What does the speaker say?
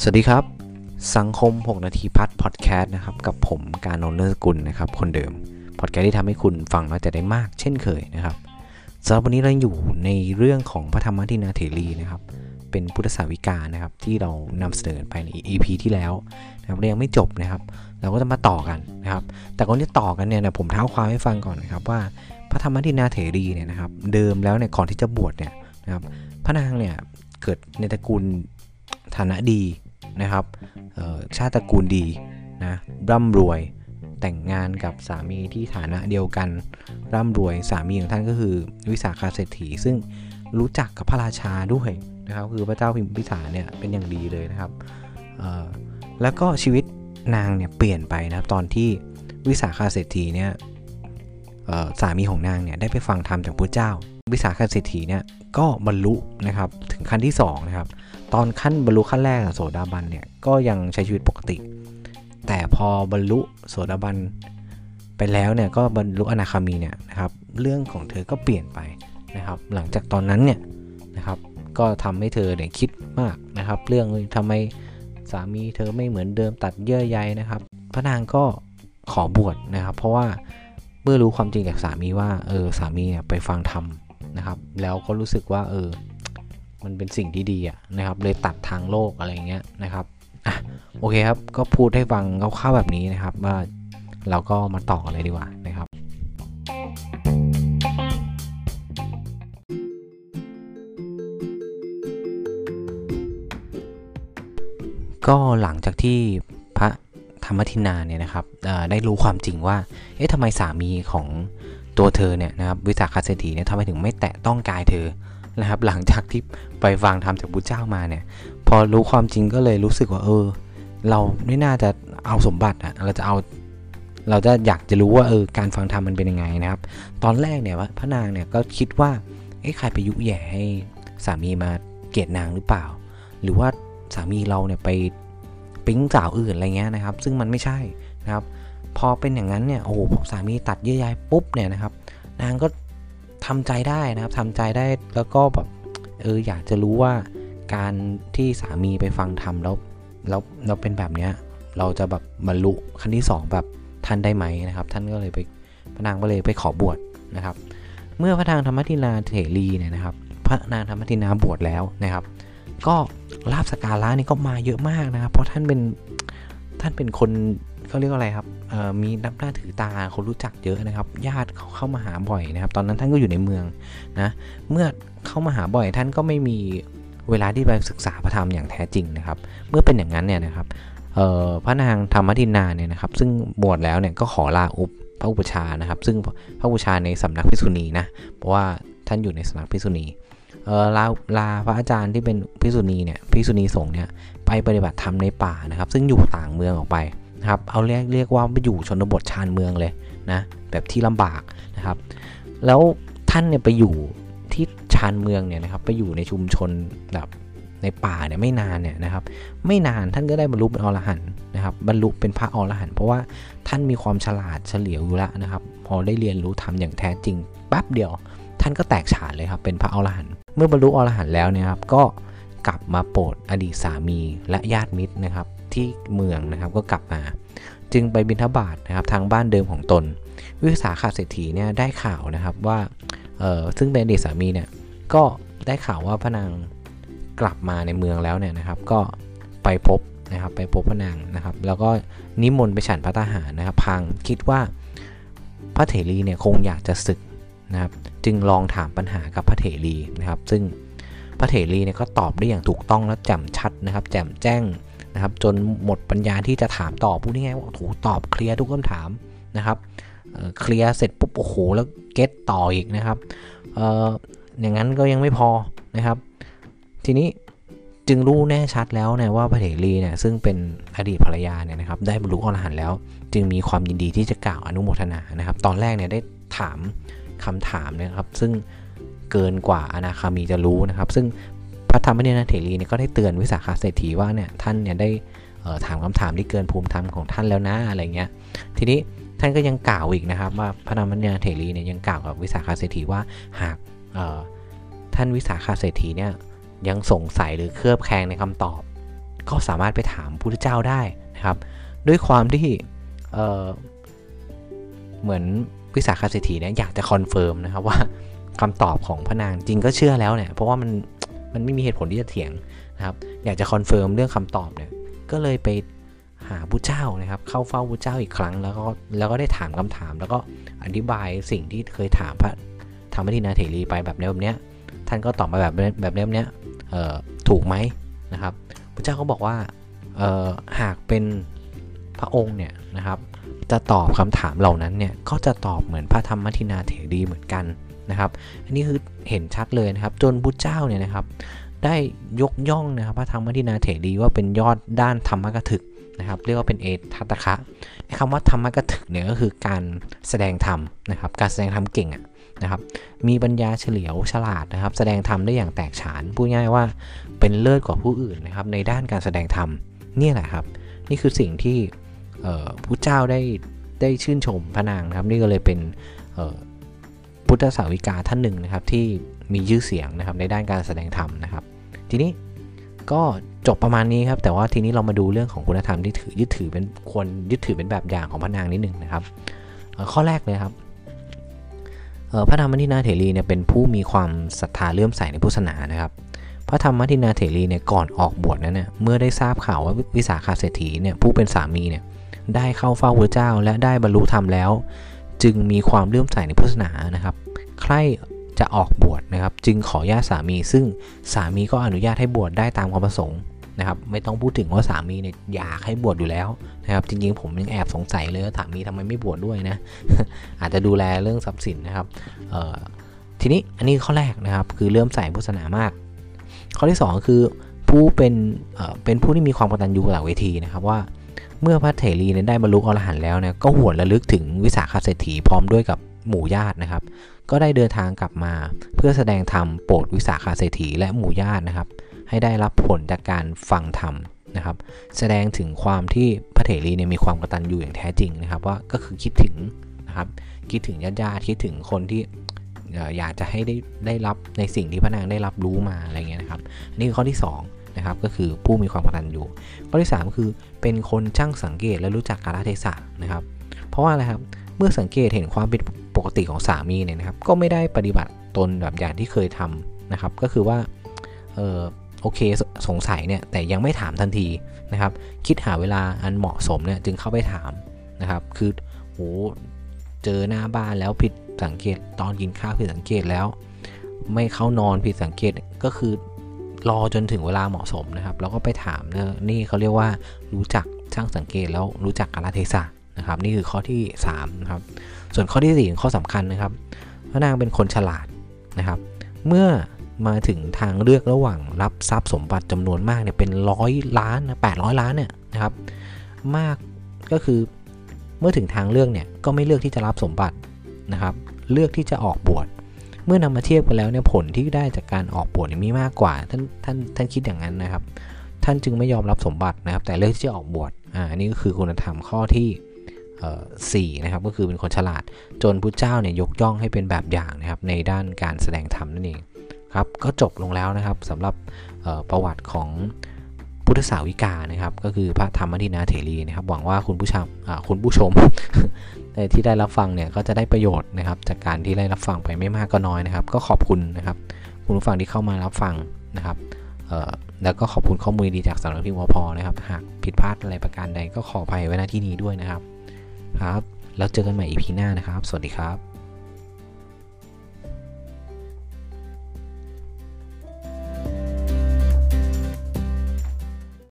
สวัสดีครับ สังคม 6 นาทีพัดพอดแคสต์นะครับ กับผมการนนเนอร์กุลนะครับ คนเดิมพอดแคสต์ที่ทำให้คุณฟังแล้วจะได้มากเช่นเคยนะครับสำหรับวันนี้เราอยู่ในเรื่องของพระธัมมทินนาเถรีนะครับ เป็นพุทธสาวิกานะครับ ที่เรานำเสนอไปใน EP ที่แล้วนะครับเรายังไม่จบนะครับ เราก็จะมาต่อกันนะครับ แต่ก่อนที่ต่อกันเนี่ยนะผมเท้าความให้ฟังก่อนนะครับว่าพระธัมมทินนาเถรีเนี่ยนะครับ เดิมแล้วเนี่ยก่อนที่จะบวชเนี่ย นะครับพระนางเนี่ยเกิดในตระกูลฐานะดีนะครับชาติตระกูลดีนะร่ำรวยแต่งงานกับสามีที่ฐานะเดียวกัน ร่ำรวยสามีของท่านก็คือวิสาขาเศรษฐี ซึ่งรู้จักกับพระราชาด้วยนะครับ คือพระเจ้าพิมพิสารเนี่ยเป็นอย่างดีเลยนะครับแล้วก็ชีวิตนางเนี่ยเปลี่ยนไปนะครับตอนที่วิสาขาเศรษฐีเนี่ยสามีของนางเนี่ยได้ไปฟังธรรมจากพระเจ้า วิสาขาเศรษฐีเนี่ยก็บรรลุนะครับถึงขั้นที่2นะครับตอนขั้นบรรลุขั้นแรกโสดาบันเนี่ยก็ยังใช้ชีวิตปกติ แต่พอบรรลุโสดาบันไปแล้วเนี่ยก็บรรลุอนาคามีเนี่ยนะครับเรื่องของเธอก็เปลี่ยนไปนะครับหลังจากตอนนั้นเนี่ยนะครับก็ทำให้เธอเนี่ยคิดมากนะครับเรื่องทำไมสามีเธอไม่เหมือนเดิมตัดเยื่อใยนะครับ พระนางก็ขอบวชนะครับ เพราะว่าเมื่อรู้ความจริงจากสามีว่าเออสามีเนี่ยไปฟังธรรม นะครับ แล้วก็รู้สึกว่าเออมันเป็นสิ่งที่ดีอะนะครับ เลยตัดทางโลกอะไรเงี้ยนะครับอะโอเคครับก็พูดให้ฟังคร่าวๆแบบนี้นะครับ ว่าเราก็มาต่อกันเลยดีกว่านะครับ ก็หลังจากที่พระธรรมทินาเนี่ยนะครับได้รู้ความจริงว่าเอ๊ะทำไมสามีของ ตัวเธอเนี่ยนะครับวิสาขเศรษฐีเนี่ยทำไมถึงไม่แตะต้องกายเธอนะครับหลังจากที่ไปฟังธรรมจากพุทธเจ้ามาเนี่ยพอรู้ความจริงก็เลยรู้สึกว่าเออ เราไม่น่าจะเอาสมบัติอะเราจะเอาเราจะอยากจะรู้ว่าเออการฟังธรรมมันเป็นยังไงนะครับ ตอนแรกเนี่ยพระนางเนี่ยก็คิดว่าเอ้ใครไปยุแย่ให้สามีมาเกลียดนางหรือเปล่า หรือว่าสามีเราเนี่ยไปปิ๊งสาวอื่นอะไรเงี้ยนะครับ ซึ่งมันไม่ใช่นะครับ พอเป็นอย่างนั้นเนี่ยโอ้โหสามีตัดเยื่อใยปุ๊บเนี่ยนะครับ นางก็ทำใจได้นะครับทำใจได้แล้วก็แบบเอออยากจะรู้ว่าการที่สามีไปฟังธรรมแล้วแล้วเราเป็นแบบเนี้ยเราจะแบบบรรลุขั้นที่ 2 แบบท่านได้ไหมนะครับ ท่านก็เลยไปพระนางก็เลยไปขอบวชนะครับ เมื่อพระนางธรรมทินาเถรีเนี่ยนะครับ พระนางธรรมทินาบวชแล้วนะครับ ก็ลาบสการะนี่ก็มาเยอะมากนะครับ เพราะท่านเป็นท่านเป็นคน เขาเรียกว่าอะไรครับมีนับหน้าถือตาคนรู้จักเยอะนะครับ ญาติเขาเข้ามาหาบ่อยนะครับ ตอนนั้นท่านก็อยู่ในเมืองนะเมื่อเข้ามาหาบ่อยท่านก็ไม่มีเวลาที่ไปศึกษาพระธรรมอย่างแท้จริงนะครับ เมื่อเป็นอย่างนั้นเนี่ยนะครับพระนางธรรมทินาเนี่ยนะครับ ซึ่งบวชแล้วเนี่ยก็ขอลาอุปพระอุปชานะครับ ซึ่งพระอุปชาในสำนักพิษุณีนะเพราะว่าท่านอยู่ในสำนักพิษุณีลาลาพระอาจารย์ที่เป็นพิษุณีเนี่ยพิษุณีสงฆ์เนี่ยไปปฏิบัติธรรมในป่านะครับ ซึ่งอยู่ต่างเมืองออกไป นะครับเอาเรียกเรียกว่าไปอยู่ชนบทชานเมืองเลยนะแบบที่ลำบากนะครับ แล้วท่านเนี่ยไปอยู่ที่ชานเมืองเนี่ยนะครับไปอยู่ในชุมชนแบบในป่าเนี่ยไม่นานเนี่ยนะครับ ไม่นานท่านก็ได้บรรลุเป็นอรหันต์นะครับ บรรลุเป็นพระอรหันต์เพราะว่าท่านมีความฉลาดเฉลียวอยู่แล้วนะครับ พอได้เรียนรู้ทำอย่างแท้จริงแป๊บเดียว ท่านก็แตกฉานเลยครับเป็นพระอรหันต์เมื่อบรรลุอรหันต์แล้วเนี่ยครับก็กลับมาโปรดอดีตสามีและญาติมิตรนะครับ ที่เมืองนะครับก็กลับมา จึงไปบิณฑบาตนะครับทางบ้านเดิมของตน วิสาขาเศรษฐีเนี่ยได้ข่าวนะครับว่าเออซึ่งเป็นอดีตสามีเนี่ยก็ได้ข่าวว่าพระนางกลับมาในเมืองแล้วเนี่ยนะครับ ก็ไปพบนะครับไปพบพระนางนะครับ แล้วก็นิมนต์ไปฉันพระทหารนะครับ พังคิดว่าพระเถรีเนี่ยคงอยากจะศึกนะครับ จึงลองถามปัญหากับพระเถรีนะครับ ซึ่งพระเถรีเนี่ยก็ตอบได้อย่างถูกต้องและแจ่มชัดนะครับ แจ่มแจ้ง นะครับจนหมดปัญญาที่จะถามตอบพูดง่ายๆว่าถูตอบเคลียร์ทุกคำถามนะครับเคลียร์เสร็จปุ๊บโอ้โหแล้วเก็ตต่ออีกนะครับอย่างนั้นก็ยังไม่พอนะครับ ทีนี้จึงรู้แน่ชัดแล้วนี่ยว่าพระเถรีเนี่ยซึ่งเป็นอดีตภรรยาเนี่ยนะครับได้บรรลุอรหันต์แล้ว จึงมีความยินดีที่จะกล่าวอนุโมทนานะครับ ตอนแรกเนี่ยได้ถามคำถามนะครับ ซึ่งเกินกว่าอนาคามีจะรู้นะครับ ซึ่ง พระธรรมเนียนเถรีเนี่ยก็ได้เตือนวิสาขาเศรษฐีว่าเนี่ยท่านเนี่ยได้ถามคำถามที่เกินภูมิธรรมของท่านแล้วนะอะไรเงี้ย ทีนี้ท่านก็ยังกล่าวอีกนะครับ ว่าพระธัมมทินนาเถรีเนี่ยยังกล่าวกับวิสาขาเศรษฐีว่าหากท่านวิสาขาเศรษฐีเนี่ยยังสงสัยหรือเคลือบแคลงในคำตอบ ก็สามารถไปถามพุทธเจ้าได้นะครับ ด้วยความที่เหมือนวิสาขาเศรษฐีเนี่ยอยากจะ confirm นะครับว่าคำตอบของพระนางจริงก็เชื่อแล้วเนี่ยเพราะว่ามัน มันไม่มีเหตุผลที่จะเถียงนะครับ อยากจะ confirm เรื่องคำตอบเนี่ย ก็เลยไปหาพุทธเจ้านะครับ เข้าเฝ้าพุทธเจ้าอีกครั้ง แล้วก็แล้วก็ได้ถามคำถาม แล้วก็อธิบายสิ่งที่เคยถามพระธัมมทินนาเถรีไปแบบแบบเนี้ย ท่านก็ตอบมาแบบแบบเนี้ยถูกไหมนะครับพระเจ้าก็บอกว่าหากเป็นพระองค์เนี่ยนะครับ จะตอบคำถามเหล่านั้นเนี่ย ก็จะตอบเหมือนพระธัมมทินนาเถรีเหมือนกัน นะครับ อันนี้คือเห็นชัดเลยนะครับ จนพุทธเจ้าเนี่ยนะครับ ได้ยกย่องนะครับพระธรรมทินาเถรีว่าเป็นยอดด้านธรรมกถึกนะครับเรียกว่าเป็นเอทัตคะคำว่าธรรมกถึกเนี่ยก็คือการแสดงธรรมนะครับ การแสดงธรรมเก่งอะนะครับ มีปัญญาเฉลียวฉลาดนะครับ แสดงธรรมได้อย่างแตกฉาน พูดง่ายว่าเป็นเลิศกว่าผู้อื่นนะครับ ในด้านการแสดงธรรมนี่แหละครับ นี่คือสิ่งที่พระเจ้าได้ได้ชื่นชมพระนางนะครับ นี่ก็เลยเป็น พุทธสาวิกาท่านหนึ่งนะครับที่มีชื่อเสียงนะครับในด้านการแสดงธรรมนะครับ ทีนี้ก็จบประมาณนี้ครับแต่ว่าทีนี้เรามาดูเรื่องของคุณธรรมที่ถือยึดถือเป็นควรยึดถือเป็นแบบอย่างของพระนางนิดหนึ่งนะครับข้อแรกเลยครับพระธรรมทินาเถรีเนี่ยเป็นผู้มีความศรัทธาเลื่อมใสในพุทธศาสนานะครับ พระธรรมทินาเถรีเนี่ยก่อนออกบวชนั้นเนี่ยเมื่อได้ทราบข่าวว่าวิสาขาเศรษฐีเนี่ยผู้เป็นสามีเนี่ยได้เข้าเฝ้าพระเจ้าและได้บรรลุธรรมแล้ว จึงมีความเลื่อมใสในพุทธศาสนานะครับ ใครจะออกบวชนะครับ จึงขอญาตสามี ซึ่งสามีก็อนุญาตให้บวชได้ตามความประสงค์นะครับ ไม่ต้องพูดถึงว่าสามีเนี่ยอยากให้บวชอยู่แล้วนะครับ จริงๆ ผมยังแอบสงสัยเลยว่าสามีทำไมไม่บวชดด้วยนะ อาจจะดูแลเรื่องทรัพย์สินนะครับทีนี้อันนี้ข้อแรกนะครับ คือเริ่มใส่พุทธศาสนามาก ข้อที่ 2 คือผู้เป็นเป็นผู้ที่มีความกตัญญูต่อเวทีนะครับว่า เมื่อพระเถรีได้บรรลุอรหันต์แล้วเนี่ยก็หวนระลึกถึงวิสาขเศรษฐีพร้อมด้วยกับหมู่ญาตินะครับ ก็ได้เดินทางกลับมา เพื่อแสดงธรรมโปรดวิสาขาเศรษฐีและหมู่ญาตินะครับ ให้ได้รับผลจากการฟังธรรมนะครับ แสดงถึงความที่พระเถรีเนี่ยมีความกตัญญูอย่างแท้จริงนะครับ ว่าก็คือคิดถึงนะครับ คิดถึงญาติญาติคิดถึงคนที่อยากจะให้ได้ได้รับในสิ่งที่พระนางได้รับรู้มาอะไรเงี้ยนะครับ อันนี้คือข้อที่ 2 นะครับก็คือผู้มีความกตัญญูข้อที่ 3 คือเป็นคนช่างสังเกตและรู้จักกาลเทศะนะครับ เพราะว่าอะไรครับเมื่อสังเกตเห็นความเป็นปกติของสามีเนี่ยนะครับ ก็ไม่ได้ปฏิบัติตนแบบอย่างที่เคยทำนะครับ ก็คือว่าเออโอเคสงสัยเนี่ยแต่ยังไม่ถามทันทีนะครับ คิดหาเวลาอันเหมาะสมเนี่ยจึงเข้าไปถามนะครับ คือโหเจอหน้าบ้านแล้วผิดสังเกตตอนกินข้าวผิดสังเกตแล้ว ไม่เข้านอนผิดสังเกตก็คือ รอจนถึงเวลาเหมาะสมนะครับ แล้วก็ไปถามนะนี่เขาเรียกว่ารู้จักช่างสังเกตแล้วรู้จักกาลเทศะนะครับ นี่คือข้อที่3นะครับ ส่วนข้อที่ 4 ข้อสำคัญนะครับพระนางเป็นคนฉลาดนะครับ เมื่อมาถึงทางเลือกระหว่างรับทรัพย์สมบัติจำนวนมากเนี่ยเป็นร้อยล้านแปดร้อยล้านเนี่ยนะครับ มากก็คือเมื่อถึงทางเลือกเนี่ยก็ไม่เลือกที่จะรับสมบัตินะครับ เลือกที่จะออกบวช เมื่อนำมาเทียบกันแล้วเนี่ยผลที่ได้จากการออกบวชมีมากกว่า ท่านท่านท่านคิดอย่างนั้นนะครับ ท่านจึงไม่ยอมรับสมบัตินะครับ แต่เลือกที่จะออกบวชอ่าอันนี้ก็คือคุณธรรมข้อที่สี่นะครับก็คือเป็นคนฉลาดจนพุทธเจ้าเนี่ยยกย่องให้เป็นแบบอย่างนะครับในด้านการแสดงธรรมนั่นเองครับก็จบลงแล้วนะครับสำหรับประวัติของ พุทธสาวิกานะครับ ก็คือพระธรรมทินาเถรีนะครับ หวังว่าคุณผู้ชมคุณผู้ชมที่ได้รับฟังเนี่ยก็จะได้ประโยชน์นะครับ จากการที่ได้รับฟังไปไม่มากก็น้อยนะครับ ก็ขอบคุณนะครับ คุณผู้ฟังที่เข้ามารับฟังนะครับแล้วก็ขอบคุณข้อมูลดีจากสำนักพิมพ์วพนะครับ หากผิดพลาดอะไรประการใดก็ขออภัยไว้ณที่นี้ด้วยนะครับ ครับ แล้วเจอกันใหม่อีพีหน้านะครับ สวัสดีครับ